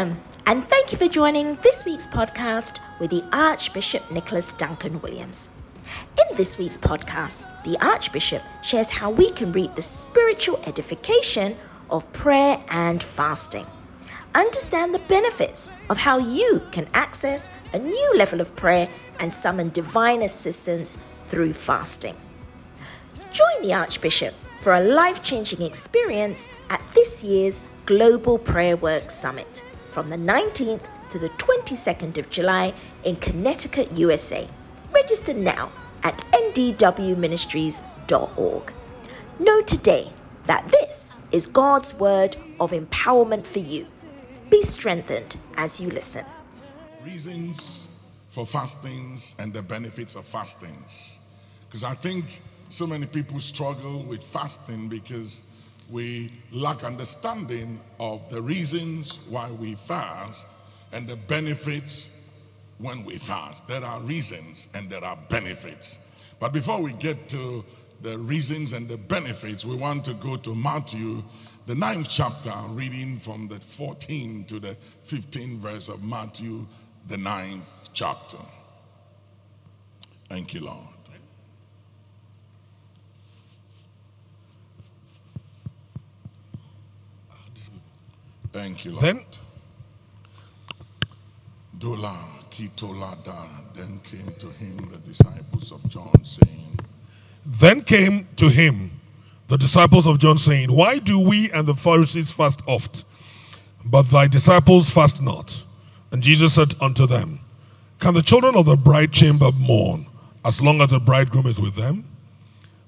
Welcome, and thank you for joining this week's podcast with the Archbishop Nicholas Duncan Williams. In this week's podcast, the Archbishop shares how we can reap the spiritual edification of prayer and fasting. Understand the benefits of how you can access a new level of prayer and summon divine assistance through fasting. Join the Archbishop for a life changing experience at this year's Global Prayer Work Summit from the 19th to the 22nd of July in Connecticut, USA. Register now at ndwministries.org. Know today that this is God's word of empowerment for you. Be strengthened as you listen. Reasons for fastings and the benefits of fastings. Because I think so many people struggle with fasting because we lack understanding of the reasons why we fast and the benefits when we fast. There are reasons and there are benefits. But before we get to the reasons and the benefits, we want to go to Matthew, the ninth chapter, reading from the 14 to the 15 verse of Matthew, the ninth chapter. Thank you, Lord. Thank you, Lord. Then, Dola Kitolada then came to him the disciples of John, saying, then came to him the disciples of John, saying, Why do we and the Pharisees fast oft, but thy disciples fast not? And Jesus said unto them, Can the children of the bride chamber mourn as long as the bridegroom is with them?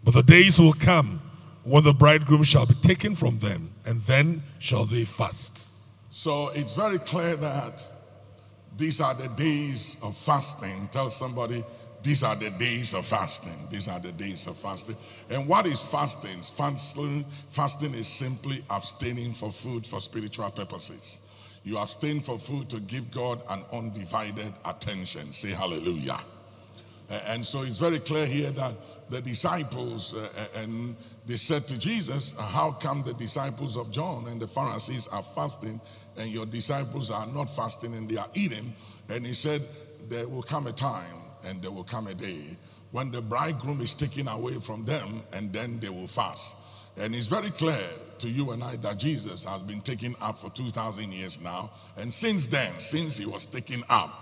But the days will come when the bridegroom shall be taken from them, and then shall they fast. So it's very clear that these are the days of fasting. Tell somebody, these are the days of fasting. These are the days of fasting. And what is fasting? Fasting, fasting is simply abstaining for food for spiritual purposes. You abstain for food to give God an undivided attention. Say hallelujah. And so it's very clear here that the disciples, uh, and they said to Jesus, How come the disciples of John and the Pharisees are fasting and your disciples are not fasting and they are eating? And he said, There will come a time and there will come a day when the bridegroom is taken away from them and then they will fast. And it's very clear to you and I that Jesus has been taken up for 2,000 years now. And since then, since he was taken up,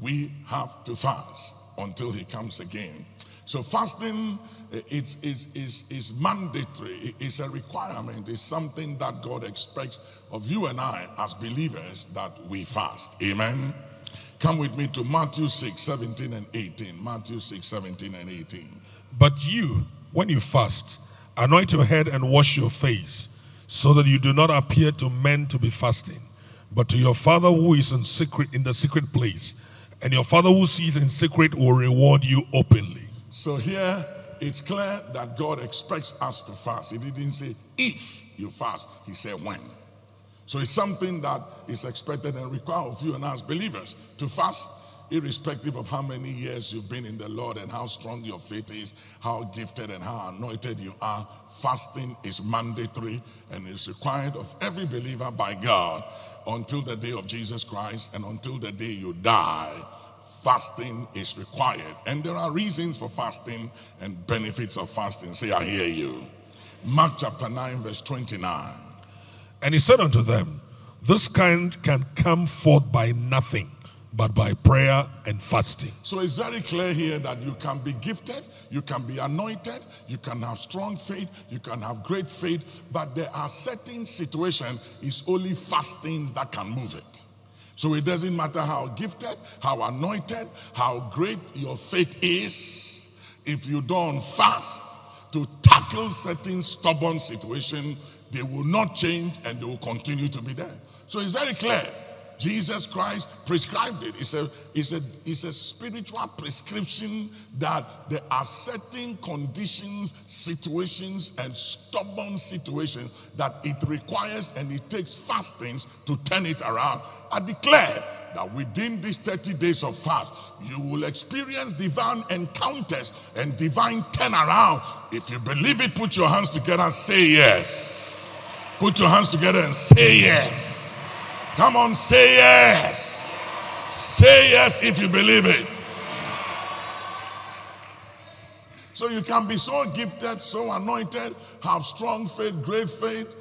we have to fast until he comes again. So fasting eh, is, is, is mandatory. It's a requirement. It's something that God expects of you and I as believers that we fast. Amen. Come with me to Matthew 6, 17 and 18. Matthew 6, 17 and 18. But you, when you fast, anoint your head and wash your face, so that you do not appear to men to be fasting, but to your Father who is in secret in the secret place, and your Father who sees in secret will reward you openly. So here it's clear that God expects us to fast. He didn't say if you fast, He said when. So it's something that is expected and required of you and us believers to fast, irrespective of how many years you've been in the Lord and how strong your faith is, how gifted and how anointed you are. Fasting is mandatory and is required of every believer by God until the day of Jesus Christ and until the day you die. Fasting is required. And there are reasons for fasting and benefits of fasting. Say, I hear you. Mark chapter 9, verse 29. And he said unto them, This kind can come forth by nothing but by prayer and fasting. So it's very clear here that you can be gifted, you can be anointed, you can have strong faith, you can have great faith, but there are certain situations, it's only fasting that can move it. So it doesn't matter how gifted, how anointed, how great your faith is, if you don't fast to tackle certain stubborn situation, they will not change and they will continue to be there. So it's very clear. Jesus Christ prescribed it. It's a, it's, a, it's a spiritual prescription that there are certain conditions, situations, and stubborn situations that it requires and it takes fastings to turn it around. I declare that within these 30 days of fast, you will experience divine encounters and divine turnaround. If you believe it, put your hands together and say yes. Put your hands together and say yes. Come on, say yes. Say yes if you believe it. So you can be so gifted, so anointed, have strong faith, great faith,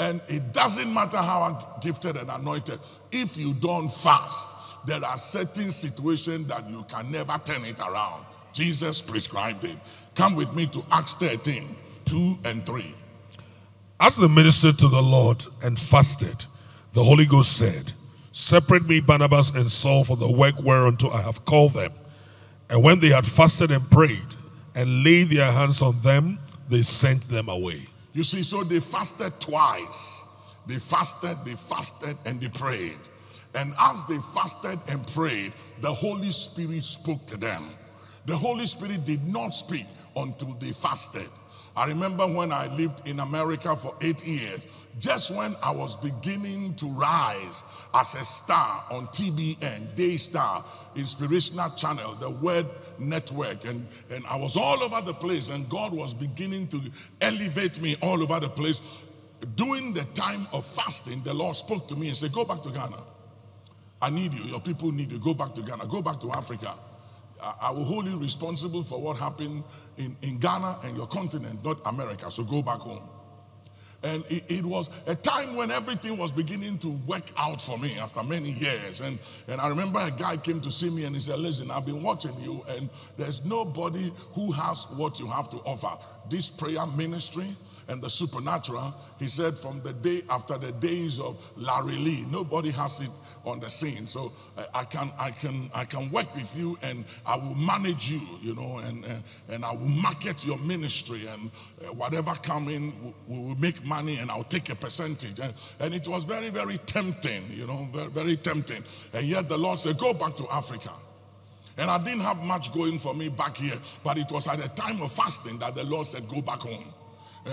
and it doesn't matter how gifted and anointed. If you don't fast, there are certain situations that you can never turn it around. Jesus prescribed it. Come with me to Acts 13, 2 and 3. As they ministered to the Lord and fasted, the Holy Ghost said, Separate me, Barnabas and Saul, for the work whereunto I have called them. And when they had fasted and prayed and laid their hands on them, they sent them away. You see, so they fasted twice. They fasted, they fasted, and they prayed. And as they fasted and prayed, the Holy Spirit spoke to them. The Holy Spirit did not speak until they fasted. I remember when I lived in America for eight years, just when I was beginning to rise as a star on TBN, Daystar, Inspirational Channel, the Word Network, and, and I was all over the place, and God was beginning to elevate me all over the place. During the time of fasting, the Lord spoke to me and said, Go back to Ghana. I need you. Your people need you. Go back to Ghana. Go back to Africa. I will hold you responsible for what happened in, in Ghana and your continent, not America. So go back home. And it, it, was a time when everything was beginning to work out for me after many years. And, and I remember a guy came to see me and he said, Listen, I've been watching you, and there's nobody who has what you have to offer. This prayer ministry and the supernatural, he said, from the day after the days of Larry Lea, nobody has it on the scene. So I can I can I can work with you and I will manage you, you know, and and, and I will market your ministry and uh, whatever come in, we, will make money and I'll take a percentage. And, and it was very very tempting, you know, very very tempting. And yet the Lord said, go back to Africa. And I didn't have much going for me back here, but it was at the time of fasting that the Lord said, go back home.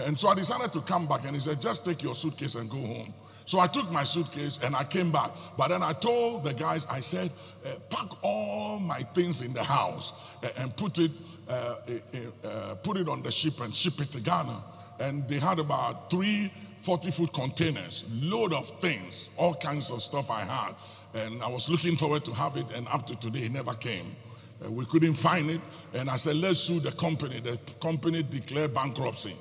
And so I decided to come back and he said, just take your suitcase and go home. So I took my suitcase and I came back. But then I told the guys, I said, uh, pack all my things in the house uh, and put it, uh, uh, put it on the ship and ship it to Ghana. And they had about three 40 foot containers, load of things, all kinds of stuff I had. And I was looking forward to have it, and up to today, it never came. We couldn't find it, and I said, let's sue the company. The company declared bankruptcy.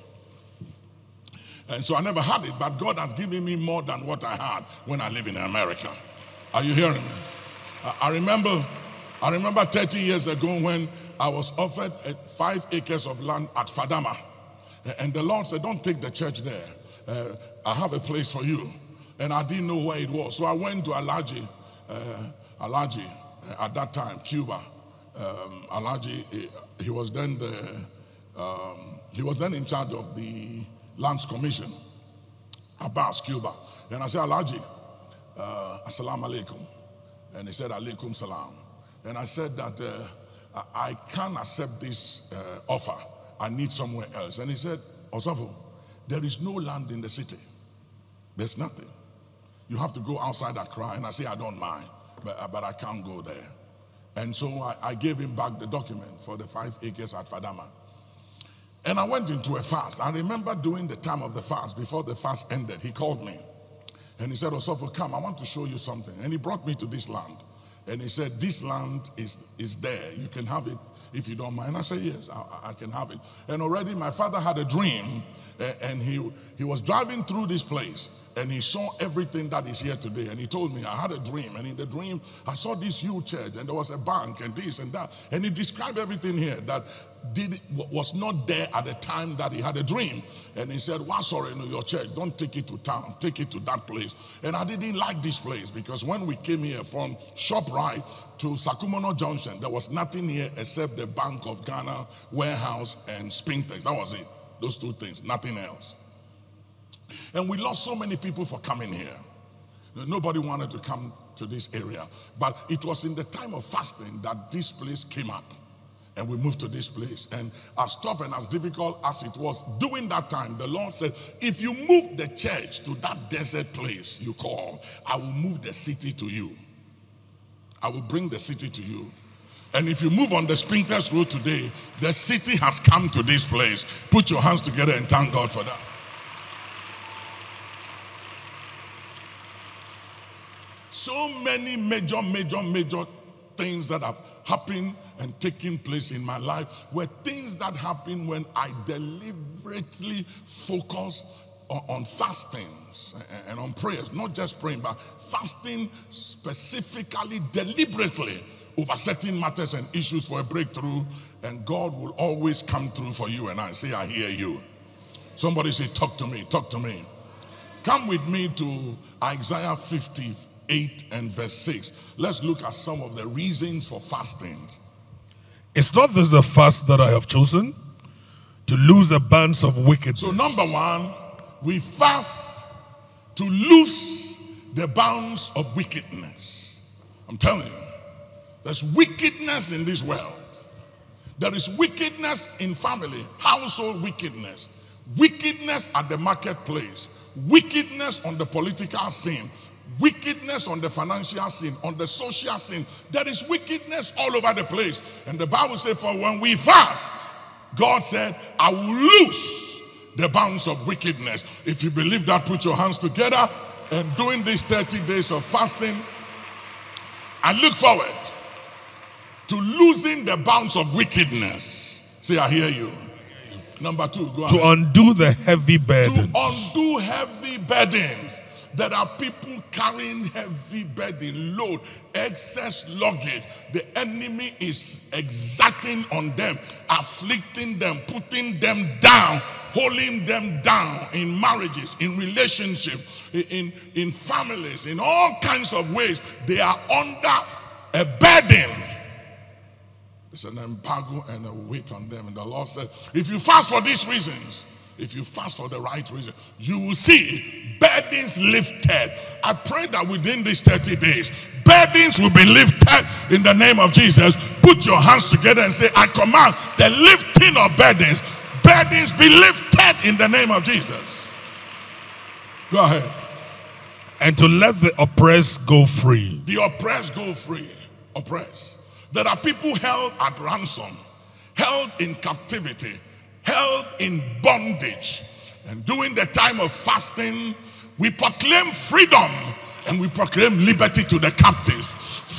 And so I never had it, but God has given me more than what I had when I live in America. Are you hearing me? I remember, I remember 30 years ago when I was offered five acres of land at Fadama. And the Lord said, Don't take the church there. Uh, I have a place for you. And I didn't know where it was. So I went to Alhaji, uh, Alhaji uh, at that time, Cuba. Um, Alhaji, he, he was then the, um, he was then in charge of the Lands Commission, Abbas, Cuba. And I said, Alhaji, uh, Assalamu alaikum. And he said, Alaikum salam. And I said that uh, I can't accept this uh, offer. I need somewhere else. And he said, Osofo, there is no land in the city. There's nothing. You have to go outside Accra. And I say, I don't mind, but, uh, but I can't go there. And so I, I gave him back the document for the five acres at Fadama. And I went into a fast. I remember during the time of the fast, before the fast ended, he called me. And he said, Osofo, come, I want to show you something. And he brought me to this land. And he said, This land is, is there. You can have it if you don't mind. I said, Yes, I, I can have it. And already my father had a dream, eh, and he, he was driving through this place and he saw everything that is here today. And he told me, I had a dream. And in the dream, I saw this huge church, and there was a bank, and this and that. And he described everything here that did was not there at the time that he had a dream. And he said, Why sorry, no, your church, don't take it to town, take it to that place. And I didn't like this place because when we came here from ShopRite to Sakumono Junction, there was nothing here except the Bank of Ghana warehouse and Spintex. That was it. Those two things, nothing else. And we lost so many people for coming here. Nobody wanted to come to this area. But it was in the time of fasting that this place came up. And we moved to this place. And as tough and as difficult as it was during that time, the Lord said, If you move the church to that desert place you call, I will move the city to you. I will bring the city to you. And if you move on the Spintex Road today, the city has come to this place. Put your hands together and thank God for that. So many major, major, major things that have happened and taking place in my life were things that happened when I deliberately focused on, on fastings and on prayers, not just praying, but fasting specifically, deliberately over certain matters and issues for a breakthrough, and God will always come through for you. And I say, I hear you. Somebody say, Talk to me, talk to me. Come with me to Isaiah 58 and verse 6. Let's look at some of the reasons for fasting. It's not this the fast that I have chosen to lose the bands of wickedness. So, number one, we fast to loose the bounds of wickedness. I'm telling you, there's wickedness in this world. There is wickedness in family, household wickedness, wickedness at the marketplace, wickedness on the political scene, wickedness on the financial scene, on the social scene. There is wickedness all over the place. And the Bible says, For when we fast, God said, I will loose the bounds of wickedness. If you believe that, put your hands together and during these 30 days of fasting, I look forward to losing the bounds of wickedness. Say, I hear you. Number two, go to undo the heavy burden. To undo heavy burdens. There are people carrying heavy burden, load, excess luggage. The enemy is exacting on them, afflicting them, putting them down, holding them down in marriages, in relationships, in, in families, in all kinds of ways. They are under a burden. It's an embargo and a weight on them. And the Lord said, if you fast for these reasons, if you fast for the right reason, you will see burdens lifted. I pray that within these 30 days, burdens will be lifted in the name of Jesus. Put your hands together and say, I command the lifting of burdens. Burdens be lifted in the name of Jesus. Go ahead. And to let the oppressed go free. The oppressed go free. Oppressed. There are people held at ransom, held in captivity, held in bondage. And during the time of fasting, we proclaim freedom and we proclaim liberty to the captives,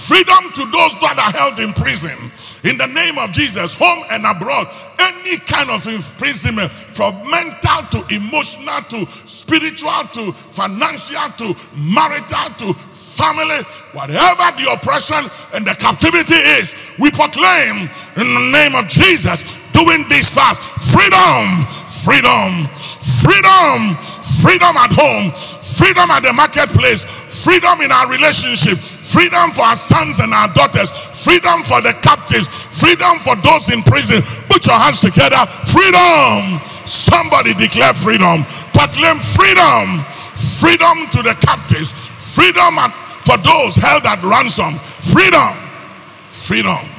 freedom to those that are held in prison. In the name of Jesus, home and abroad, any kind of imprisonment, from mental to emotional to spiritual to financial to marital to family, whatever the oppression and the captivity is, we proclaim in the name of Jesus doing this fast freedom, freedom, freedom, freedom at home, freedom at the marketplace, freedom in our relationship, freedom for our sons and our daughters, freedom for the captives, freedom for those in prison. Put your hands together. Freedom. Somebody declare freedom. Proclaim freedom. Freedom to the captives. Freedom for those held at ransom. Freedom. Freedom.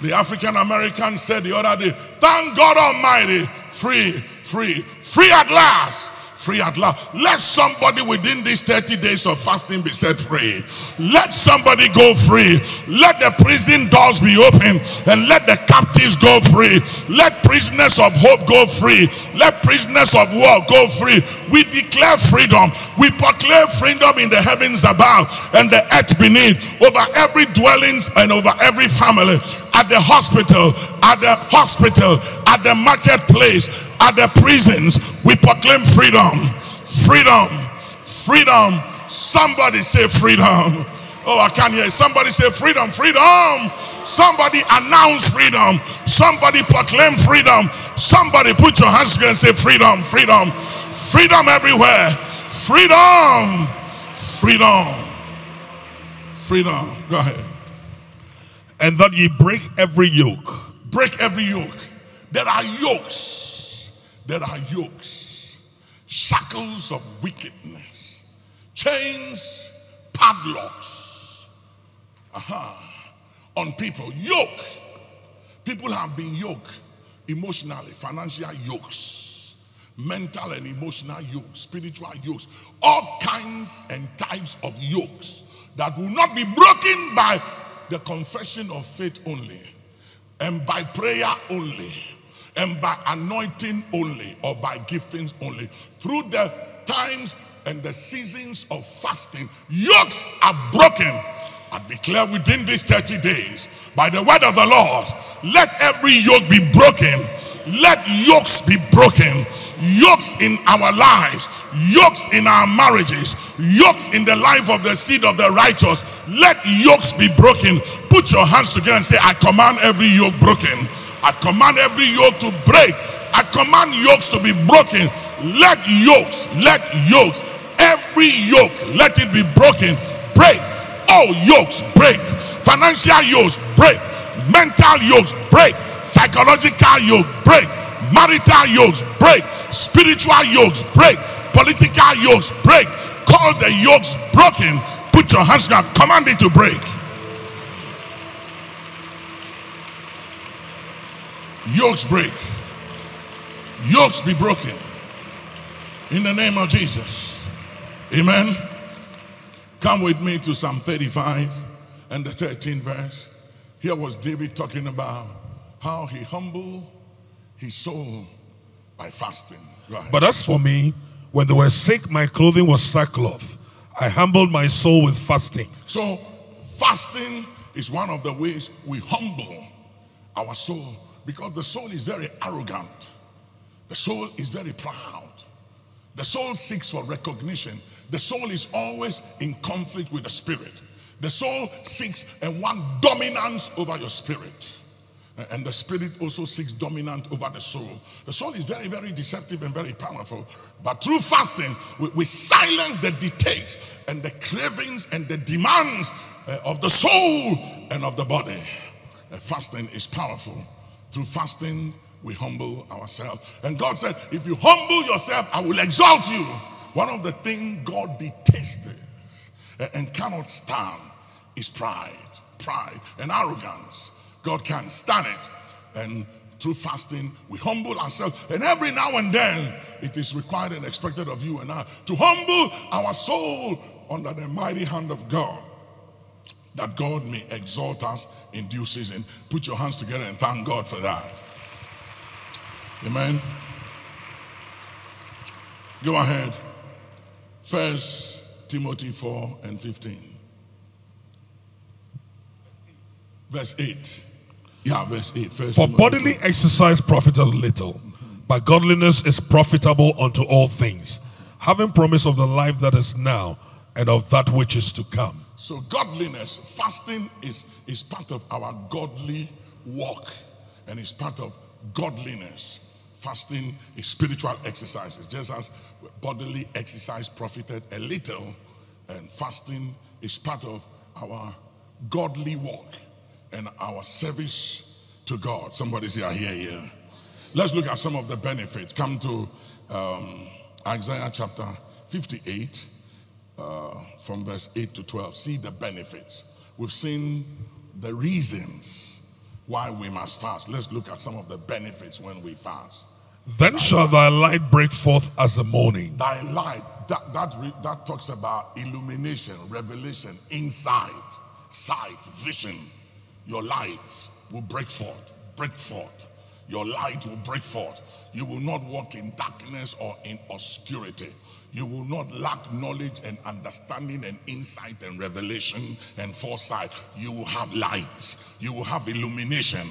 The African American said the other day, Thank God Almighty, free, free, free at last free at last. Let somebody within these 30 days of fasting be set free. Let somebody go free. Let the prison doors be open and let the captives go free. Let prisoners of hope go free. Let prisoners of war go free. We declare freedom. We proclaim freedom in the heavens above and the earth beneath over every dwellings and over every family at the hospital, at the hospital, at the marketplace, at the prisons, we proclaim freedom. Freedom. Freedom. Somebody say freedom. Oh, I can't hear. Somebody say freedom, freedom. Somebody announce freedom. Somebody proclaim freedom. Somebody put your hands together and say freedom, freedom, freedom everywhere. Freedom, freedom, freedom. Go ahead. And that ye break every yoke. Break every yoke. There are yokes. There are yokes, shackles of wickedness, chains, padlocks. Aha, on people. Yoke. People have been yoked. Emotionally, financial yokes, mental and emotional yokes, spiritual yokes, all kinds and types of yokes that will not be broken by the confession of faith only and by prayer only and by anointing only or by giftings only. Through the times and the seasons of fasting, yokes are broken. I declare within these 30 days, by the word of the Lord, let every yoke be broken. Let yokes be broken. Yokes in our lives, yokes in our marriages, yokes in the life of the seed of the righteous. Let yokes be broken. Put your hands together and say, I command every yoke broken. I command every yoke to break. I command yokes to be broken. Let yokes, let yokes, every yoke, let it be broken. Break. All yokes break. Financial yokes break. Mental yokes break. Psychological yokes break. Marital yokes break. Spiritual yokes break. Political yokes break. Call the yokes broken. Put your hands down. Command it to break. Yokes break. Yokes be broken. In the name of Jesus. Amen. Come with me to Psalm 35 and the 13th verse. Here was David talking about how he humbled his soul by fasting. Right. But as for me, when they were sick, my clothing was sackcloth. I humbled my soul with fasting. So, fasting is one of the ways we humble our soul because the soul is very arrogant, the soul is very proud, the soul seeks for recognition, the soul is always in conflict with the spirit. The soul seeks and wants dominance over your spirit. And the spirit also seeks dominant over the soul. The soul is very, very deceptive and very powerful. But through fasting, we, we silence the dictates and the cravings and the demands uh, of the soul and of the body. Uh, fasting is powerful. Through fasting, we humble ourselves. And God said, If you humble yourself, I will exalt you. One of the things God detests and cannot stand is pride, pride, and arrogance. God can't stand it. And through fasting, we humble ourselves. And every now and then, it is required and expected of you and I to humble our soul under the mighty hand of God, that God may exalt us in due season. Put your hands together and thank God for that. Amen. Go ahead. First Timothy 4 and 15. Verse 8. Yeah, verse 8. First For Timothy bodily exercise profiteth little, but godliness is profitable unto all things, having promise of the life that is now and of that which is to come. So godliness, fasting is, is part of our godly walk and it's part of godliness. Fasting is spiritual exercises, just as bodily exercise profited a little, and fasting is part of our godly walk and our service to God. Somebody say, I hear you. Let's look at some of the benefits. Come to um, Isaiah chapter 58 uh, from verse 8 to 12. See the benefits. We've seen the reasons why we must fast. Let's look at some of the benefits when we fast. Then shall thy light break forth as the morning, Thy light, that, that, re- that talks about illumination, revelation, insight, sight, vision. Your light will break forth, break forth. Your light will break forth. You will not walk in darkness or in obscurity. You will not lack knowledge and understanding and insight and revelation and foresight. You will have light. You will have illumination.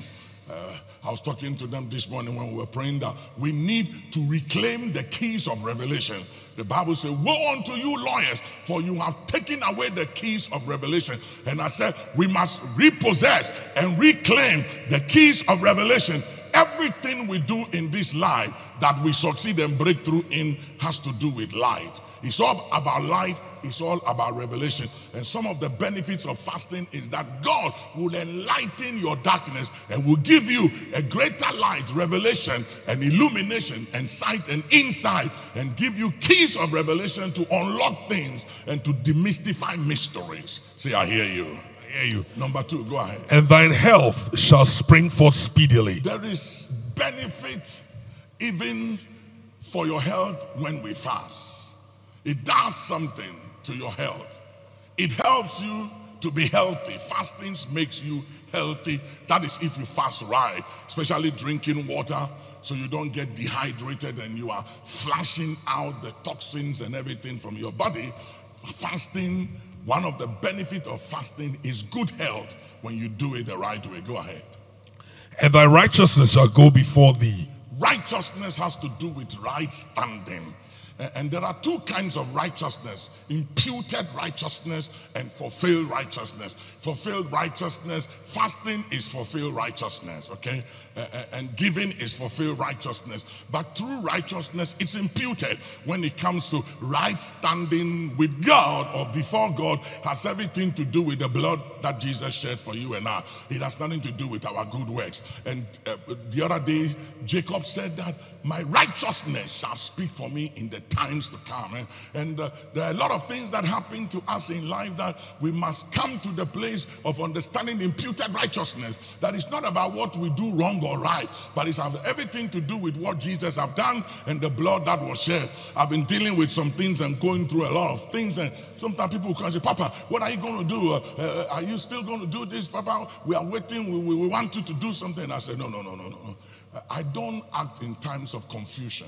Uh, I was talking to them this morning when we were praying that we need to reclaim the keys of revelation. The Bible says, Woe unto you, lawyers, for you have taken away the keys of revelation. And I said, We must repossess and reclaim the keys of revelation. Everything we do in this life that we succeed and break through in has to do with light. It's all about light, it's all about revelation. And some of the benefits of fasting is that God will enlighten your darkness and will give you a greater light, revelation, and illumination, and sight and insight, and give you keys of revelation to unlock things and to demystify mysteries. See, I hear you. I hear you. Number two, go ahead. and thine health shall spring forth speedily. There is benefit even for your health when we fast. It does something to your health. It helps you to be healthy. Fasting makes you healthy. That is if you fast right, especially drinking water. so you don't get dehydrated and you are flushing out the toxins and everything from your body. Fasting, one of the benefits of fasting is good health when you do it the right way. Go ahead. And thy righteousness shall go before thee. Righteousness has to do with right standing. And there are two kinds of righteousness imputed righteousness and fulfilled righteousness. Fulfilled righteousness, fasting is fulfilled righteousness, okay? And giving is fulfilled righteousness. But true righteousness, it's imputed when it comes to right standing with God or before God, has everything to do with the blood that Jesus shed for you and I. It has nothing to do with our good works. And uh, the other day, Jacob said that my righteousness shall speak for me in the times to come. And, and uh, there are a lot of things that happen to us in life that we must come to the place of understanding imputed righteousness. That is not about what we do wrong or right, but it's everything to do with what Jesus have done and the blood that was shed. I've been dealing with some things and going through a lot of things and Sometimes people can say, Papa, what are you going to do? Uh, uh, are you still going to do this, Papa? We are waiting. We, we, we want you to do something. I said, No, no, no, no, no. I don't act in times of confusion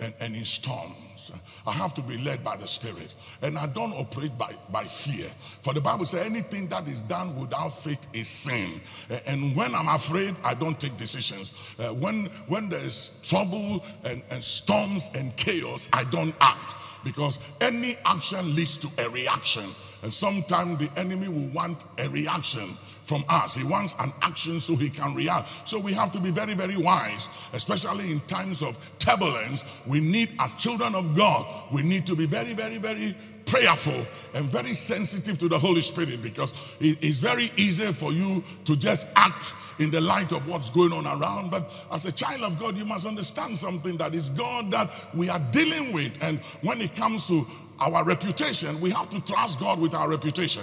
and, and in storms. I have to be led by the Spirit. And I don't operate by, by fear. For the Bible says anything that is done without faith is sin. And when I'm afraid, I don't take decisions. Uh, when, when there's trouble and, and storms and chaos, I don't act. Because any action leads to a reaction. And sometimes the enemy will want a reaction from us. He wants an action so he can react. So we have to be very, very wise, especially in times of turbulence. We need, as children of God, we need to be very, very, very prayerful and very sensitive to the Holy Spirit because it's very easy for you to just act in the light of what's going on around. But as a child of God, you must understand something that is God that we are dealing with. And when it comes to our reputation, we have to trust God with our reputation.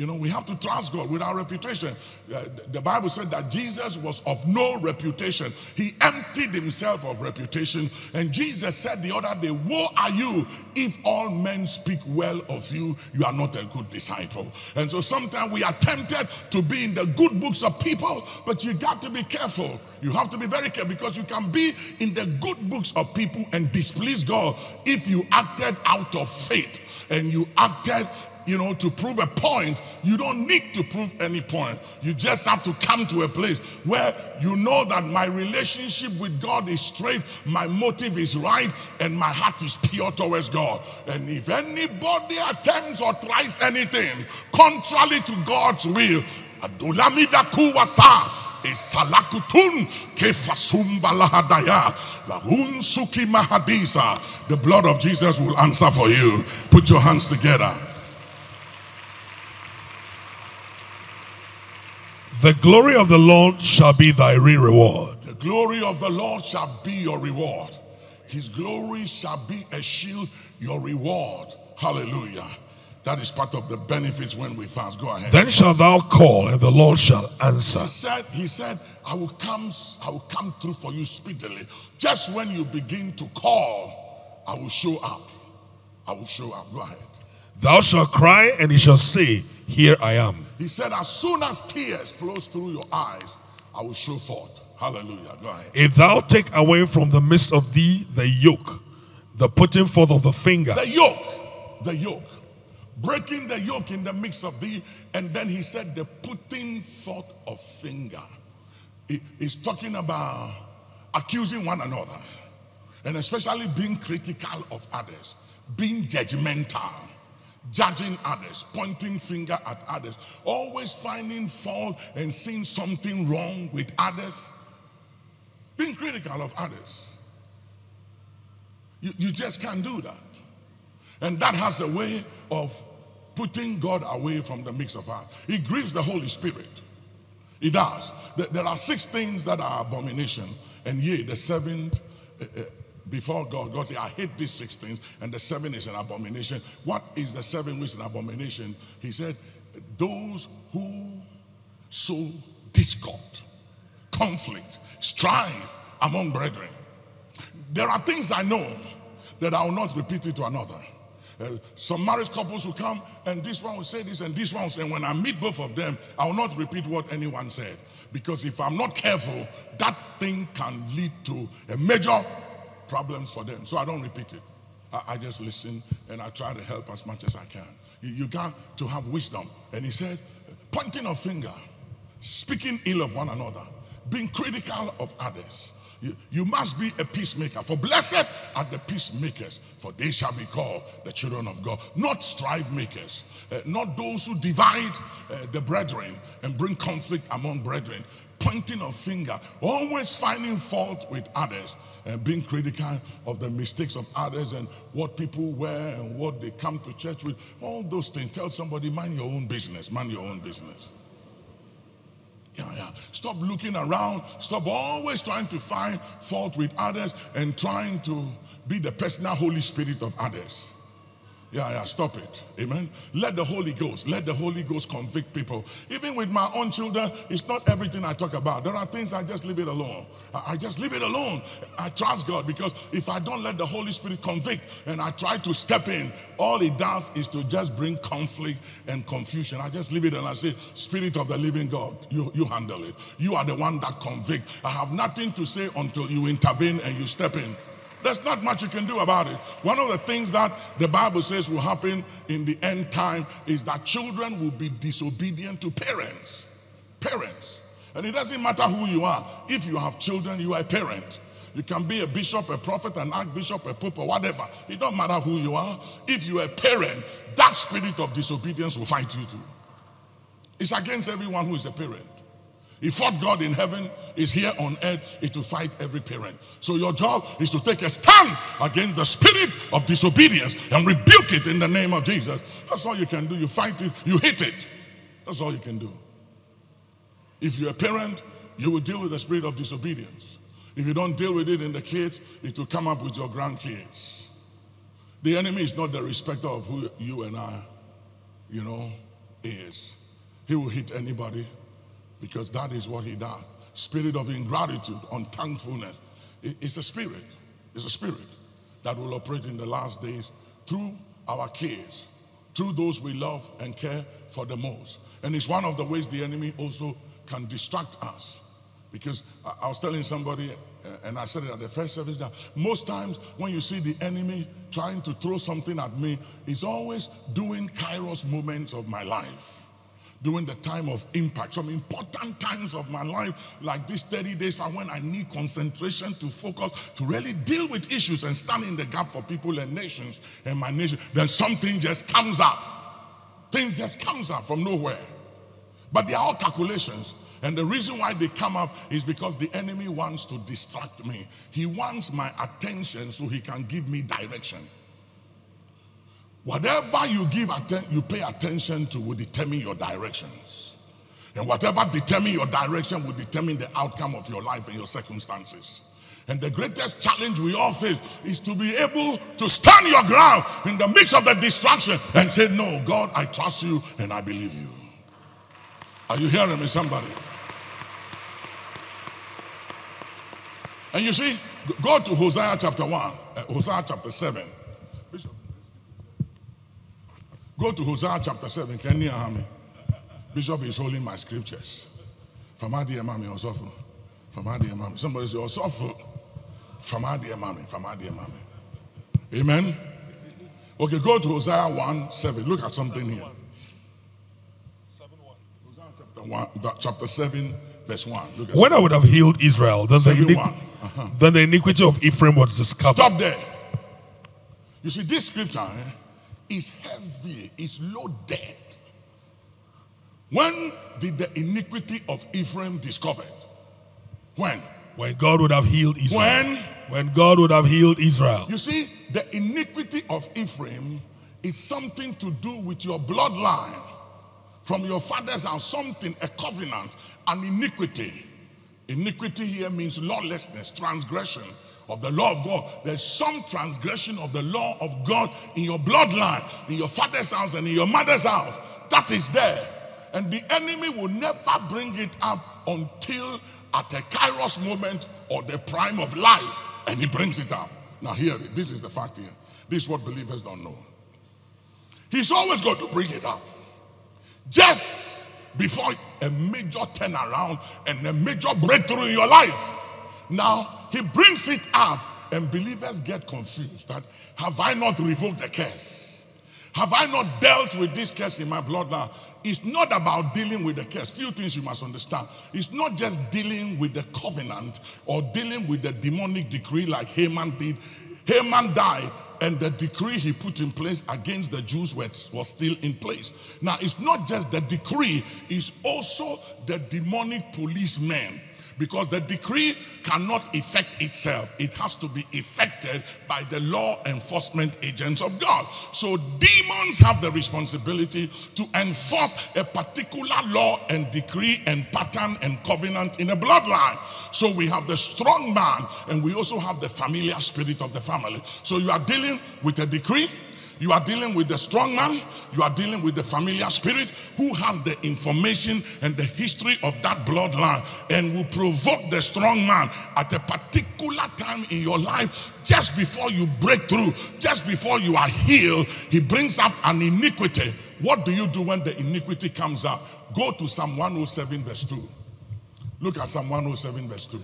You know, we have to trust God with our reputation. Uh, the Bible said that Jesus was of no reputation. He emptied himself of reputation. And Jesus said the other day, Woe are you if all men speak well of you, you are not a good disciple. And so sometimes we are tempted to be in the good books of people, but you got to be careful. You have to be very careful because you can be in the good books of people and displease God if you acted out of faith and you acted you know, to prove a point, you don't need to prove any point. You just have to come to a place where you know that my relationship with God is straight, my motive is right, and my heart is pure towards God. And if anybody attempts or tries anything contrary to God's will. The blood of Jesus will answer for you. Put your hands together. The glory of the Lord shall be thy reward. The glory of the Lord shall be your reward. His glory shall be a shield, your reward. Hallelujah. That is part of the benefits when we fast. Go ahead. Then shalt thou call, and the Lord shall answer. He said, He said, I will come, I will come through for you speedily. Just when you begin to call, I will show up. I will show up. Go ahead. Thou shalt cry, and he shall say, Here I am. He said, As soon as tears flows through your eyes, I will show forth. Hallelujah. Go ahead. If thou take away from the midst of thee the yoke, the putting forth of the finger. The yoke. The yoke. Breaking the yoke in the midst of thee. And then he said, the putting forth of finger. He's talking about accusing one another. And especially being critical of others. Being judgmental judging others, pointing finger at others, always finding fault and seeing something wrong with others, being critical of others. You, you just can't do that. And that has a way of putting God away from the mix of us. It grieves the Holy Spirit. It does. There are six things that are abomination, and yea, the seventh uh, uh, before God. God said, I hate these six things, and the seven is an abomination. What is the seven which is an abomination? He said, Those who sow discord, conflict, strife among brethren. There are things I know that I will not repeat it to another. Uh, some married couples will come and this one will say this and this one will say, when I meet both of them, I will not repeat what anyone said. Because if I'm not careful, that thing can lead to a major problems for them. So I don't repeat it. I, I just listen and I try to help as much as I can. You, you got to have wisdom. And he said, pointing a finger, speaking ill of one another, being critical of others. You, you must be a peacemaker. For blessed are the peacemakers, for they shall be called the children of God. Not strife makers, uh, not those who divide uh, the brethren and bring conflict among brethren, pointing a finger, always finding fault with others and being critical of the mistakes of others and what people wear and what they come to church with. All those things. Tell somebody, mind your own business. Mind your own business. Yeah, yeah. Stop looking around. Stop always trying to find fault with others and trying to be the personal Holy Spirit of others. Yeah, yeah, stop it. Amen. Let the Holy Ghost, let the Holy Ghost convict people. Even with my own children, it's not everything I talk about. There are things I just leave it alone. I just leave it alone. I trust God because if I don't let the Holy Spirit convict and I try to step in, all it does is to just bring conflict and confusion. I just leave it and I say, Spirit of the living God, you, you handle it. You are the one that convict. I have nothing to say until you intervene and you step in. There's not much you can do about it. One of the things that the Bible says will happen in the end time is that children will be disobedient to parents. Parents. And it doesn't matter who you are. If you have children, you are a parent. You can be a bishop, a prophet, an archbishop, a pope, or whatever. It don't matter who you are. If you are a parent, that spirit of disobedience will fight you too. It's against everyone who is a parent. He fought God in heaven, is here on earth, is to fight every parent. So your job is to take a stand against the spirit of disobedience and rebuke it in the name of Jesus. That's all you can do. You fight it, you hit it. That's all you can do. If you're a parent, you will deal with the spirit of disobedience. If you don't deal with it in the kids, it will come up with your grandkids. The enemy is not the respecter of who you and I, you know, is. He will hit anybody because that is what he does. Spirit of ingratitude, unthankfulness. It's a spirit. It's a spirit that will operate in the last days through our kids, through those we love and care for the most. And it's one of the ways the enemy also can distract us. Because I was telling somebody, uh, and I said it at the first service, that most times when you see the enemy trying to throw something at me, it's always doing kairos moments of my life during the time of impact, some important times of my life, like these 30 days, are when I need concentration to focus, to really deal with issues and stand in the gap for people and nations and my nation. Then something just comes up. Things just comes up from nowhere. But they are all calculations. And the reason why they come up is because the enemy wants to distract me. He wants my attention so he can give me direction. Whatever you give atten- you pay attention to will determine your directions. And whatever determine your direction will determine the outcome of your life and your circumstances. And the greatest challenge we all face is to be able to stand your ground in the midst of the distraction and say, No, God, I trust you and I believe you. Are you hearing me, somebody? And you see, go to Hosea chapter 1, uh, Hosea chapter 7. Bishop. Go to Hosea chapter 7. Can you hear me? Bishop is holding my scriptures. From Adi Mami Osofo. From Adi Mami. Somebody say Osofo. From Adi Mami. From Adi Mami. Amen. Okay, go to Hosea 1 7. Look at something here. Hosea chapter, 1, chapter 7, verse 1. Look at When I would have healed Israel, then the, iniqu- Uh-huh. then the iniquity of Ephraim was discovered. Stop there. You see, this scripture eh, is heavy, is loaded. When did the iniquity of Ephraim discovered? When? When God would have healed Israel. When? When God would have healed Israel. You see, the iniquity of Ephraim is something to do with your bloodline. From your father's house, something, a covenant, an iniquity. Iniquity here means lawlessness, transgression of the law of God. There's some transgression of the law of God in your bloodline, in your father's house, and in your mother's house. That is there. And the enemy will never bring it up until at a kairos moment or the prime of life, and he brings it up. Now, hear it. This is the fact here. This is what believers don't know. He's always going to bring it up. Just before a major turnaround and a major breakthrough in your life. Now, he brings it up, and believers get confused that have I not revoked the curse? Have I not dealt with this curse in my bloodline? It's not about dealing with the curse. Few things you must understand. It's not just dealing with the covenant or dealing with the demonic decree like Haman did. Haman died, and the decree he put in place against the Jews was, was still in place. Now, it's not just the decree, it's also the demonic policemen because the decree cannot effect itself. It has to be effected by the law enforcement agents of God. So demons have the responsibility to enforce a particular law and decree and pattern and covenant in a bloodline. So we have the strong man and we also have the familiar spirit of the family. So you are dealing with a decree you are dealing with the strong man, you are dealing with the familiar spirit who has the information and the history of that bloodline and will provoke the strong man at a particular time in your life just before you break through, just before you are healed. He brings up an iniquity. What do you do when the iniquity comes up? Go to Psalm 107, verse 2. Look at Psalm 107, verse 2.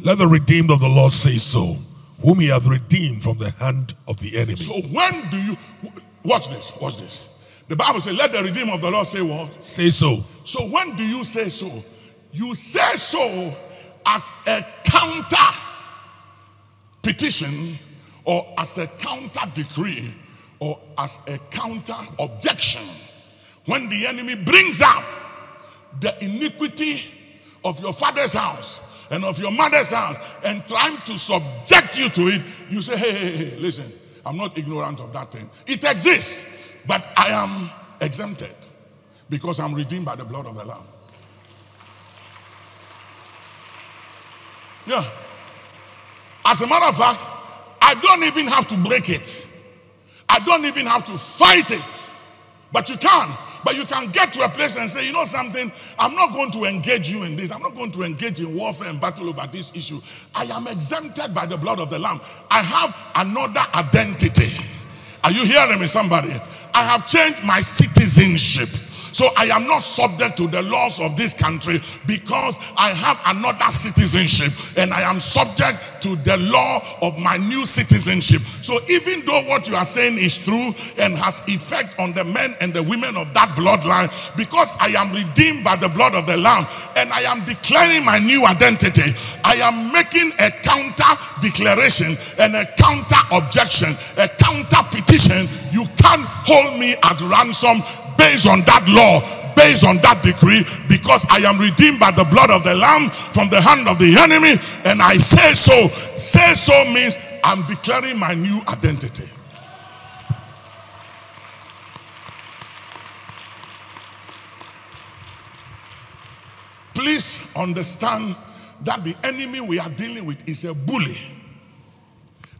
Let the redeemed of the Lord say so whom he hath redeemed from the hand of the enemy. So when do you watch this? Watch this. The Bible says, Let the redeemer of the Lord say what? Say so. So when do you say so? You say so as a counter petition or as a counter decree or as a counter objection. When the enemy brings up the iniquity of your father's house and of your mother's house and trying to subject you to it, you say, hey, hey, hey, listen, I'm not ignorant of that thing. It exists, but I am exempted because I'm redeemed by the blood of the Lamb. Yeah. As a matter of fact, I don't even have to break it. I don't even have to fight it. But you can. But you can get to a place and say, you know something, I'm not going to engage you in this. I'm not going to engage in warfare and battle over this issue. I am exempted by the blood of the Lamb. I have another identity. Are you hearing me, somebody? I have changed my citizenship. So I am not subject to the laws of this country because I have another citizenship and I am subject to the law of my new citizenship. So even though what you are saying is true and has effect on the men and the women of that bloodline, because I am redeemed by the blood of the Lamb and I am declaring my new identity, I am making a counter declaration and a counter objection, a counter petition. You can't hold me at ransom based on that law, based on that decree, because I am redeemed by the blood of the Lamb from the hand of the enemy, and I say so. Say so means I'm declaring my new identity. Please understand that the enemy we are dealing with is a bully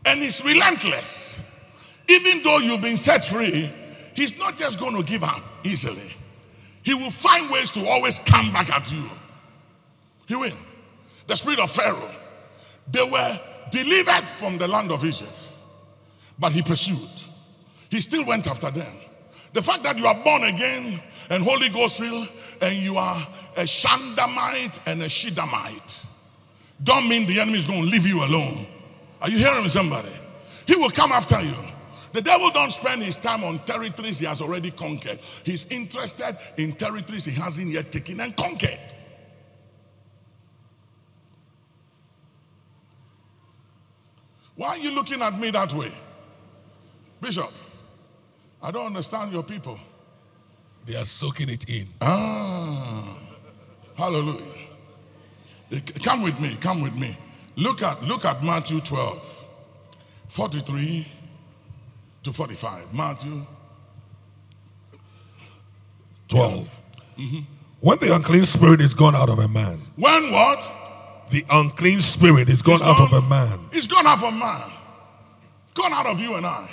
and he's relentless. Even though you've been set free, he's not just going to give up easily. He will find ways to always come back at you. He will. The spirit of Pharaoh, they were delivered from the land of Egypt, but he pursued. He still went after them. The fact that you are born again and Holy Ghost filled and you are a Shandamite and a Shidamite don't mean the enemy is going to leave you alone. Are you hearing me, somebody? He will come after you. The devil don't spend his time on territories he has already conquered. He's interested in territories he hasn't yet taken and conquered. Why are you looking at me that way? Bishop, I don't understand your people. They are soaking it in. Ah, hallelujah. Come with me, come with me. Look at look at Matthew 12, 43 to 45. Matthew 12. Mm-hmm. When the unclean spirit is gone out of a man, When what? the unclean spirit is gone It's out of a man, It's gone out of a man. Gone out of you and I.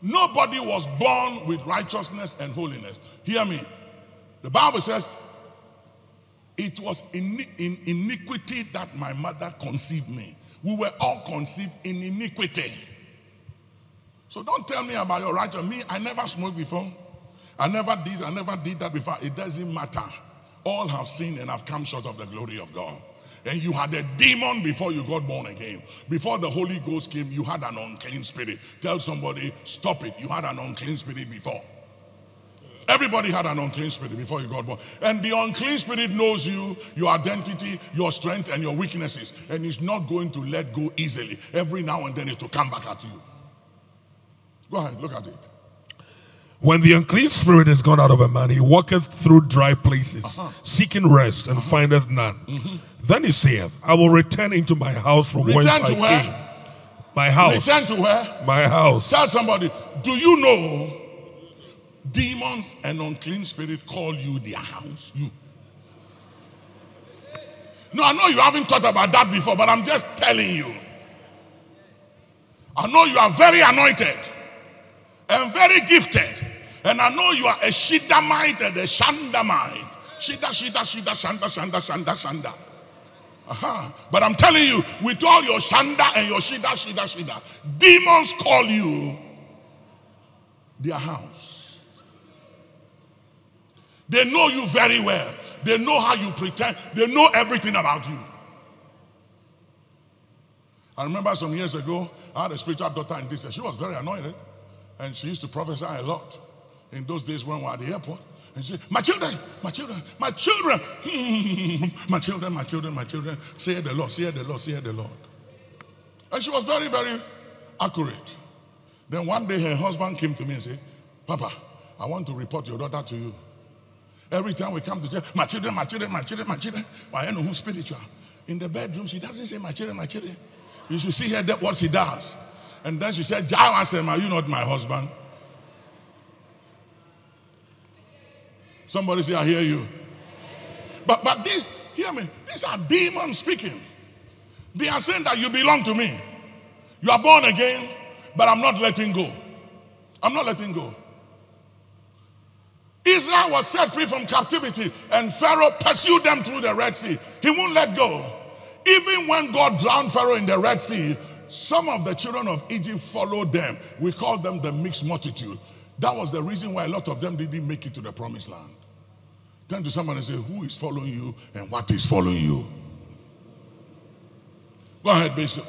Nobody was born with righteousness and holiness. Hear me. The Bible says, It was in, in iniquity that my mother conceived me. We were all conceived in iniquity. So don't tell me about your right righteousness. Me, I never smoked before. I never did. I never did that before. It doesn't matter. All have sinned and have come short of the glory of God. And you had a demon before you got born again. Before the Holy Ghost came, you had an unclean spirit. Tell somebody, stop it. You had an unclean spirit before. Everybody had an unclean spirit before you got born. And the unclean spirit knows you, your identity, your strength, and your weaknesses. And it's not going to let go easily. Every now and then it will come back at you. Go ahead, look at it. When the unclean spirit is gone out of a man, he walketh through dry places, Uh-huh. seeking rest, and findeth none. Then he saith, I will return into my house from whence Mm-hmm. I where? came. My house. Return to where? my house. Tell somebody, do you know demons and unclean spirit call you their house? You. No, I know you haven't thought about that before, but I'm just telling you. I know you are very anointed and very gifted. And I know you are a Shidamite and a Shandamite. Shida, Shida, Shida, Shanda, Shanda, Shanda, Shanda. Uh-huh. But I'm telling you, with all your Shanda and your Shida, Shida, Shida, demons call you their house. They know you very well. They know how you pretend. They know everything about you. I remember some years ago, I had a spiritual daughter in this. She was very anointed. And she used to prophesy a lot in those days when we were at the airport. And she said, My children, my children, my children, my children, my children, my children, say the Lord, say the Lord, say the Lord. And she was very, very accurate. Then one day her husband came to me and said, Papa, I want to report your daughter to you. Every time we come to church, my children, my children, my children, my children, I know who's spiritual. In the bedroom, she doesn't say my children, my children. You should see her what she does. And then she said, said, Are you not my husband? Somebody say, I hear you. But but this, hear me, these are demons speaking. They are saying that you belong to me. You are born again, but I'm not letting go. I'm not letting go. Israel was set free from captivity, and Pharaoh pursued them through the Red Sea. He won't let go. Even when God drowned Pharaoh in the Red Sea, some of the children of Egypt followed them. We call them the mixed multitude. That was the reason why a lot of them didn't make it to the promised land. Turn to someone and say, Who is following you and what is following you? Go ahead, Bishop.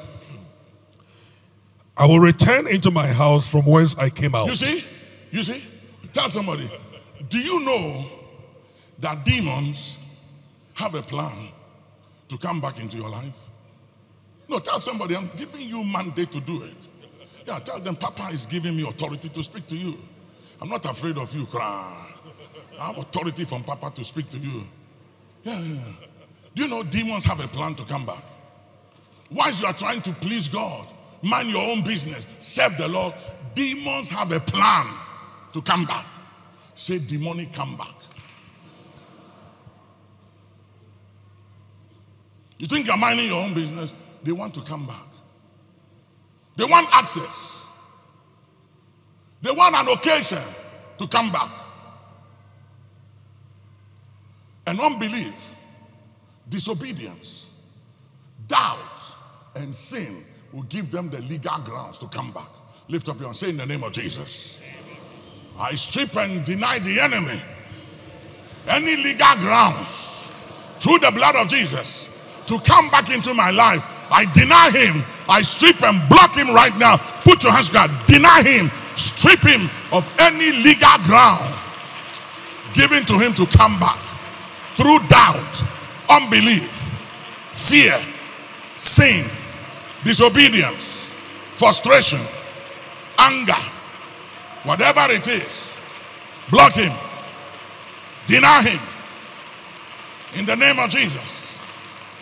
I will return into my house from whence I came out. You see? You see? Tell somebody, do you know that demons have a plan to come back into your life? No, tell somebody, I'm giving you mandate to do it. Yeah, tell them, Papa is giving me authority to speak to you. I'm not afraid of you, cry. I have authority from Papa to speak to you. Yeah, yeah. Do you know demons have a plan to come back? Once you are trying to please God, mind your own business, serve the Lord, demons have a plan to come back. Say, demonic come back. You think you're minding your own business? They want to come back. They want access. They want an occasion to come back. And unbelief, disobedience, doubt, and sin will give them the legal grounds to come back. Lift up your hand. Say in the name of Jesus. I strip and deny the enemy any legal grounds through the blood of Jesus to come back into my life. I deny him. I strip and block him right now. Put your hands together. Deny him. Strip him of any legal ground given to him to come back through doubt, unbelief, fear, sin, disobedience, frustration, anger, whatever it is, block him, deny him in the name of Jesus.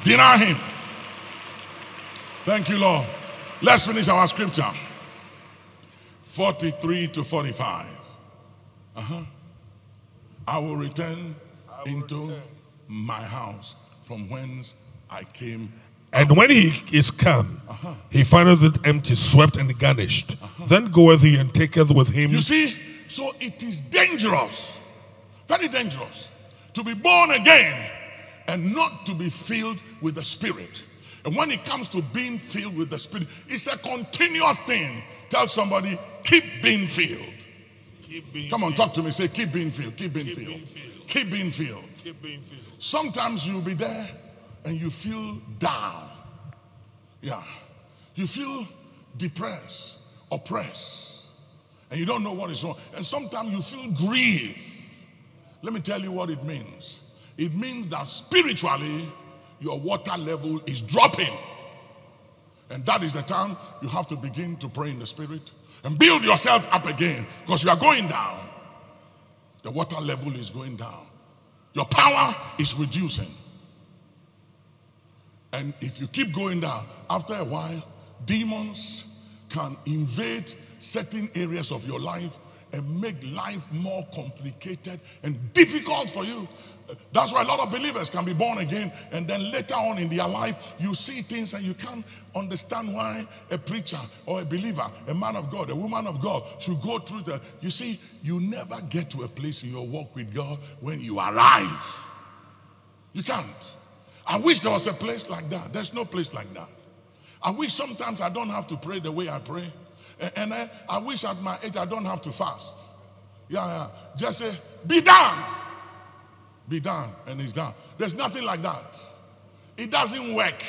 Deny him. Thank you, Lord. Let's finish our scripture 43 to 45. Uh-huh. I will return into my house from whence I came And when he is come, Uh-huh. he findeth it empty, swept, and garnished. Then goeth he and taketh with him You see, so it is dangerous, very dangerous, to be born again and not to be filled with the Spirit. And when it comes to being filled with the Spirit, it's a continuous thing. Tell somebody, keep being filled. Come on, talk to me. Say, keep being filled. Keep being filled. Keep being filled. Keep being filled. Sometimes you'll be there and you feel down. Yeah. You feel depressed, oppressed, and you don't know what is wrong. And sometimes you feel grief. Let me tell you what it means. It means that spiritually, your water level is dropping. And that is the time you have to begin to pray in the spirit and build yourself up again because you are going down. The water level is going down. Your power is reducing. And if you keep going down, after a while, demons can invade certain areas of your life and make life more complicated and difficult for you. That's why a lot of believers can be born again, and then later on in their life, you see things and you can't understand why a preacher or a believer, a man of God, a woman of God should go through the. You see, you never get to a place in your walk with God when you arrive. You can't. I wish there was a place like that. There's no place like that. I wish sometimes I don't have to pray the way I pray. And I, I wish at my age I don't have to fast. Yeah, yeah. Just say, be done. Be done. And it's done. There's nothing like that. It doesn't work.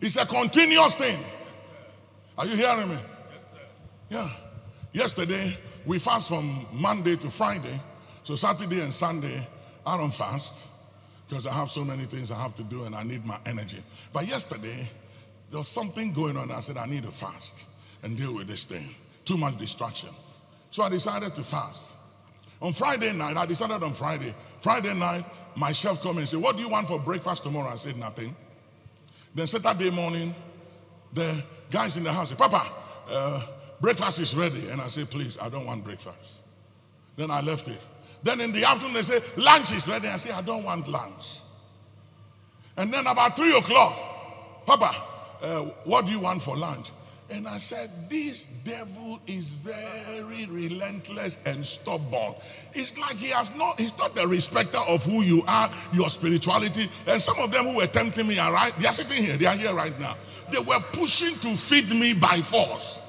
It's a continuous thing. Are you hearing me? Yes, sir. Yeah. Yesterday, we fast from Monday to Friday. So Saturday and Sunday, I don't fast because I have so many things I have to do and I need my energy. But yesterday, there was something going on. I said, I need to fast and deal with this thing. Too much distraction. So I decided to fast. On Friday night, I decided on Friday. Friday night, my chef come and say, What do you want for breakfast tomorrow? I said, Nothing. Then Saturday morning, the guys in the house say, Papa, uh, breakfast is ready. And I said, Please, I don't want breakfast. Then I left it. Then in the afternoon, they say, Lunch is ready. I say, I don't want lunch. And then about three o'clock, Papa, uh, what do you want for lunch? And I said, This devil is very relentless and stubborn. It's like he has not, he's not the respecter of who you are, your spirituality. And some of them who were tempting me are right, they are sitting here, they are here right now. They were pushing to feed me by force.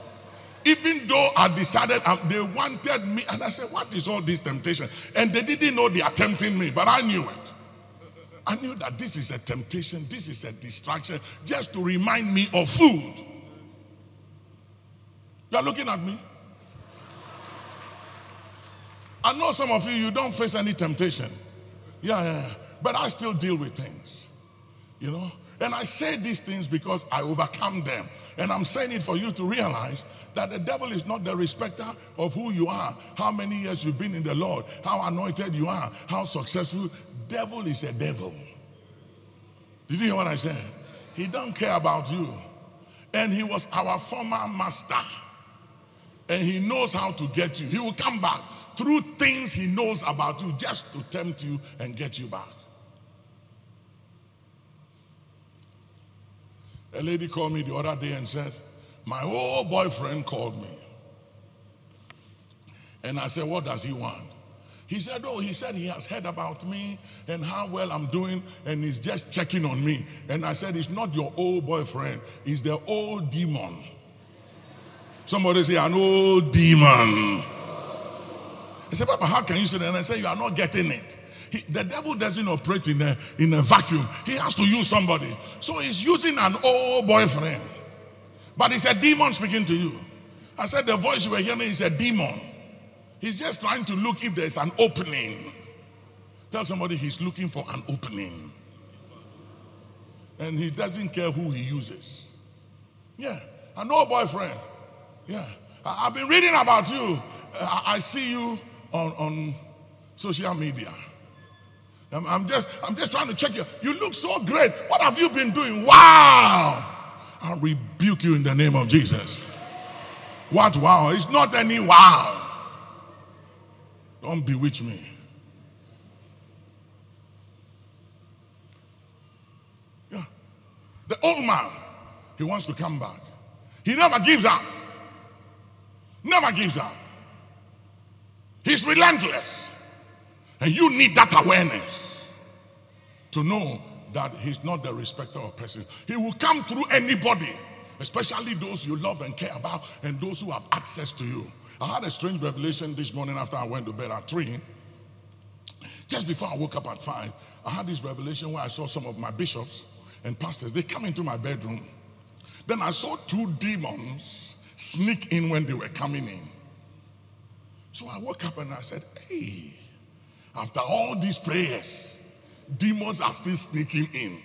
Even though I decided um, they wanted me, and I said, What is all this temptation? And they didn't know they are tempting me, but I knew it. I knew that this is a temptation, this is a distraction, just to remind me of food. You are looking at me. I know some of you, you don't face any temptation. Yeah, yeah, yeah. But I still deal with things. You know? And I say these things because I overcome them. And I'm saying it for you to realize that the devil is not the respecter of who you are, how many years you've been in the Lord, how anointed you are, how successful. Devil is a devil. Did you hear what I said? He don't care about you. And he was our former master and he knows how to get you. He will come back through things he knows about you just to tempt you and get you back. A lady called me the other day and said, My old boyfriend called me. And I said, What does he want? He said, Oh, he said he has heard about me and how well I'm doing, and he's just checking on me. And I said, It's not your old boyfriend, it's the old demon. Somebody say, An old demon. I said, Papa, how can you say that? And I said, You are not getting it. He, the devil doesn't operate in a, in a vacuum. He has to use somebody. So he's using an old boyfriend. But it's a demon speaking to you. I said, The voice you were hearing is a demon. He's just trying to look if there's an opening. Tell somebody he's looking for an opening. And he doesn't care who he uses. Yeah, an old boyfriend. Yeah. I, have been reading about you. Uh, I, I see you on, on social media. I'm, I'm, just, I'm just trying to check you. You look so great. What have you been doing? Wow. I rebuke you in the name of Jesus. What wow? It's not any wow. Don't bewitch me. Yeah. The old man, he wants to come back. He never gives up. Never gives up. He's relentless. And you need that awareness to know that he's not the respecter of persons. He will come through anybody, especially those you love and care about and those who have access to you. I had a strange revelation this morning after I went to bed at 3. Just before I woke up at five, I had this revelation where I saw some of my bishops and pastors. They come into my bedroom. Then I saw two demons sneak in when they were coming in. So I woke up and I said, Hey, after all these prayers, demons are still sneaking in.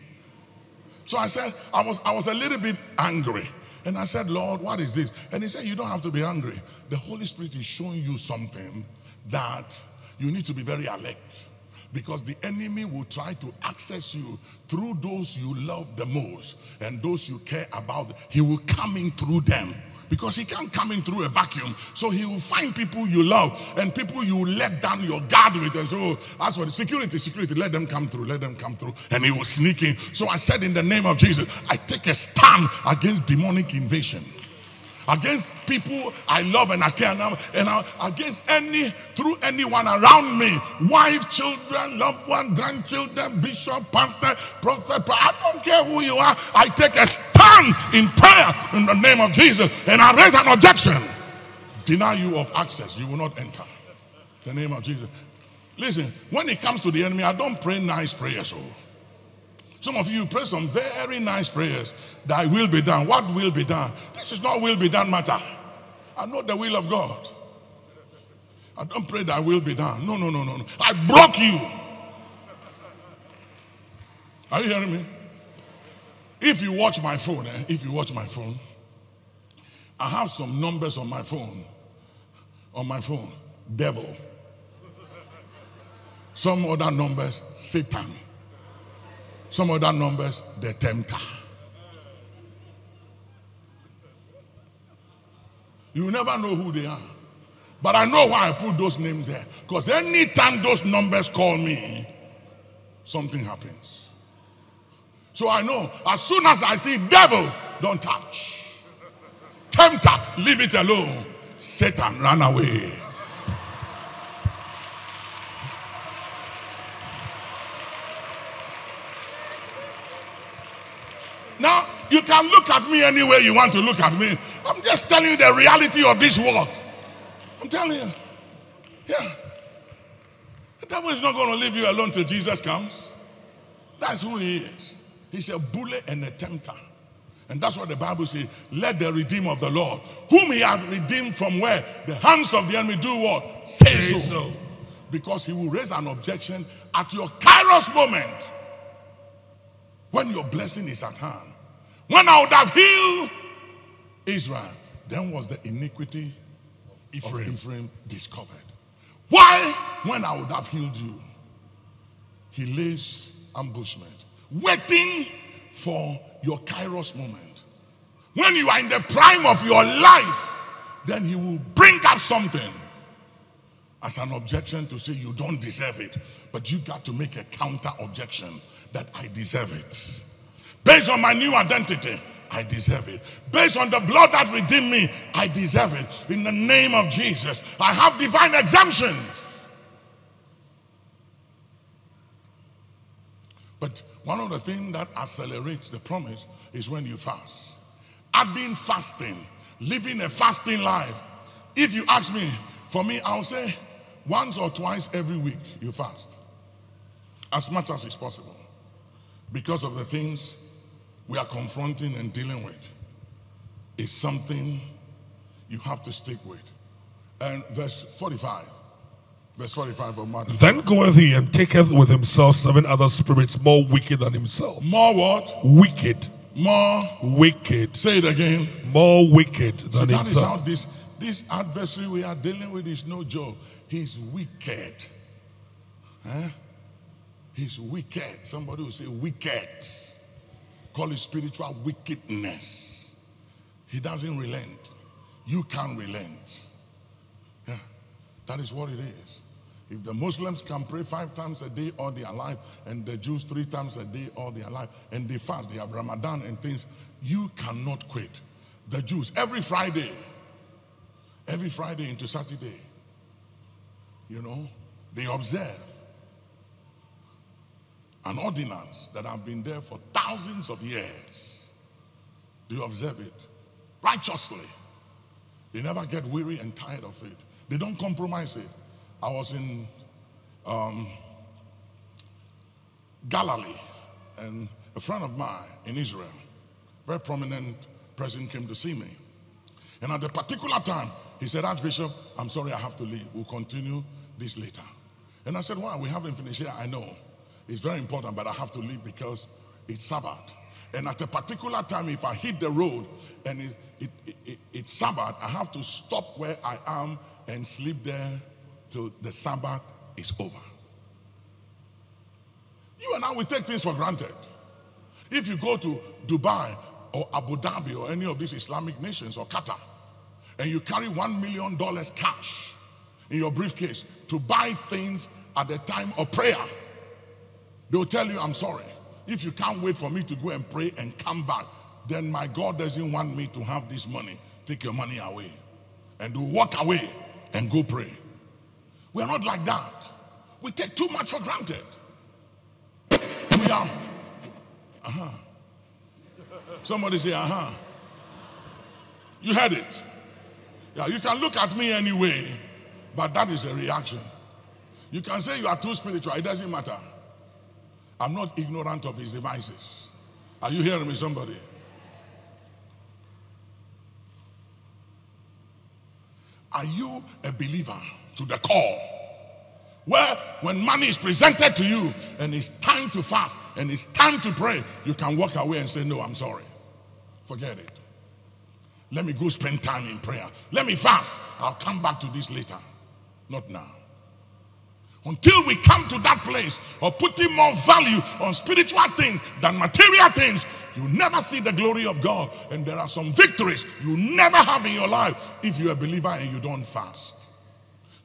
So I said, I was, I was a little bit angry. And I said, Lord, what is this? And he said, You don't have to be angry. The Holy Spirit is showing you something that you need to be very alert. Because the enemy will try to access you through those you love the most and those you care about. He will come in through them because he can't come in through a vacuum. So he will find people you love and people you let down your guard with. And so, oh, as for the security, security, let them come through, let them come through. And he will sneak in. So I said, in the name of Jesus, I take a stand against demonic invasion against people I love and I care now, and against any through anyone around me, wife, children, loved one, grandchildren, bishop, pastor, prophet. I don't care who you are. I take a stand in prayer in the name of Jesus, and I raise an objection. Deny you of access, you will not enter. The name of Jesus. Listen, when it comes to the enemy, I don't pray nice prayers. Oh. Some of you pray some very nice prayers. Thy will be done. What will be done? This is not will be done matter. I know the will of God. I don't pray that will be done. No, no, no, no, no. I block you. Are you hearing me? If you watch my phone, eh, if you watch my phone, I have some numbers on my phone. On my phone, devil. Some other numbers, Satan. Some other numbers, the tempter. You never know who they are. But I know why I put those names there. Because anytime those numbers call me, something happens. So I know as soon as I see devil, don't touch. Tempter, leave it alone. Satan, run away. Now, you can look at me any way you want to look at me. I'm just telling you the reality of this world. I'm telling you. Yeah. The devil is not going to leave you alone till Jesus comes. That's who he is. He's a bully and a tempter. And that's what the Bible says. Let the redeemer of the Lord, whom he has redeemed from where? The hands of the enemy do what? Say, Say so. so. Because he will raise an objection at your kairos moment when your blessing is at hand. When I would have healed Israel, then was the iniquity Ephraim. of Ephraim discovered. Why? When I would have healed you, he lays ambushment, waiting for your kairos moment. When you are in the prime of your life, then he will bring up something as an objection to say you don't deserve it. But you got to make a counter objection that I deserve it. Based on my new identity, I deserve it. Based on the blood that redeemed me, I deserve it. In the name of Jesus, I have divine exemptions. But one of the things that accelerates the promise is when you fast. I've been fasting, living a fasting life. If you ask me, for me, I'll say once or twice every week you fast. As much as is possible. Because of the things we are confronting and dealing with is something you have to stick with. And verse 45. Verse 45 of Matthew. Then goeth he and taketh with himself seven other spirits more wicked than himself. More what? Wicked. More wicked. Say it again. More wicked than so that himself. is how this, this adversary we are dealing with is no joke. He's wicked. Huh? He's wicked. Somebody will say wicked. Call it spiritual wickedness. He doesn't relent. You can't relent. Yeah, that is what it is. If the Muslims can pray five times a day all their life, and the Jews three times a day all their life, and they fast, they have Ramadan and things, you cannot quit. The Jews, every Friday, every Friday into Saturday, you know, they observe an ordinance that have been there for thousands of years. Do you observe it? Righteously. They never get weary and tired of it. They don't compromise it. I was in um, Galilee, and a friend of mine in Israel, very prominent person, came to see me. And at a particular time, he said, Archbishop, I'm sorry I have to leave. We'll continue this later. And I said, Why? We haven't finished here. I know. It's very important, but I have to leave because it's Sabbath. And at a particular time, if I hit the road and it, it, it, it's Sabbath, I have to stop where I am and sleep there till the Sabbath is over. You and I, we take things for granted. If you go to Dubai or Abu Dhabi or any of these Islamic nations or Qatar, and you carry $1 million cash in your briefcase to buy things at the time of prayer, they'll tell you, I'm sorry. If you can't wait for me to go and pray and come back, then my God doesn't want me to have this money. Take your money away. And walk away and go pray. We're not like that. We take too much for granted. We are. Uh-huh. Somebody say, uh-huh. You heard it. Yeah, you can look at me anyway, but that is a reaction. You can say you are too spiritual, it doesn't matter. I'm not ignorant of his devices. Are you hearing me, somebody? Are you a believer to the core? Where, when money is presented to you and it's time to fast and it's time to pray, you can walk away and say, No, I'm sorry. Forget it. Let me go spend time in prayer. Let me fast. I'll come back to this later. Not now. Until we come to that place of putting more value on spiritual things than material things, you never see the glory of God. And there are some victories you never have in your life if you're a believer and you don't fast.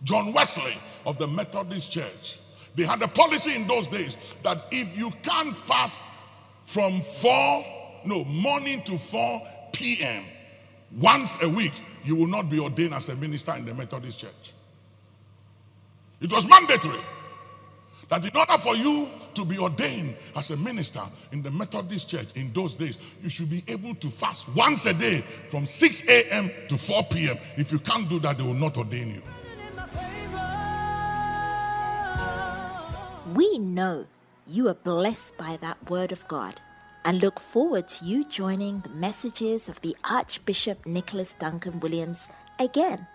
John Wesley of the Methodist Church, they had a policy in those days that if you can't fast from 4, no, morning to 4 p.m., once a week, you will not be ordained as a minister in the Methodist Church. It was mandatory that in order for you to be ordained as a minister in the Methodist Church in those days, you should be able to fast once a day from 6 a.m. to 4 p.m. If you can't do that, they will not ordain you. We know you are blessed by that word of God and look forward to you joining the messages of the Archbishop Nicholas Duncan Williams again.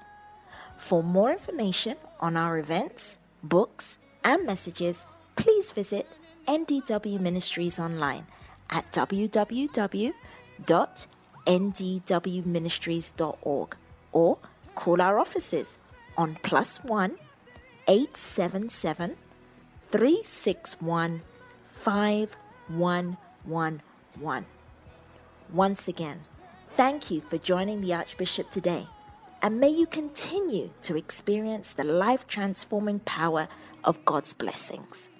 For more information on our events, books, and messages, please visit NDW Ministries online at www.ndwministries.org or call our offices on plus one 877 361 5111. Once again, thank you for joining the Archbishop today, and may you continue to experience the life transforming power of God's blessings.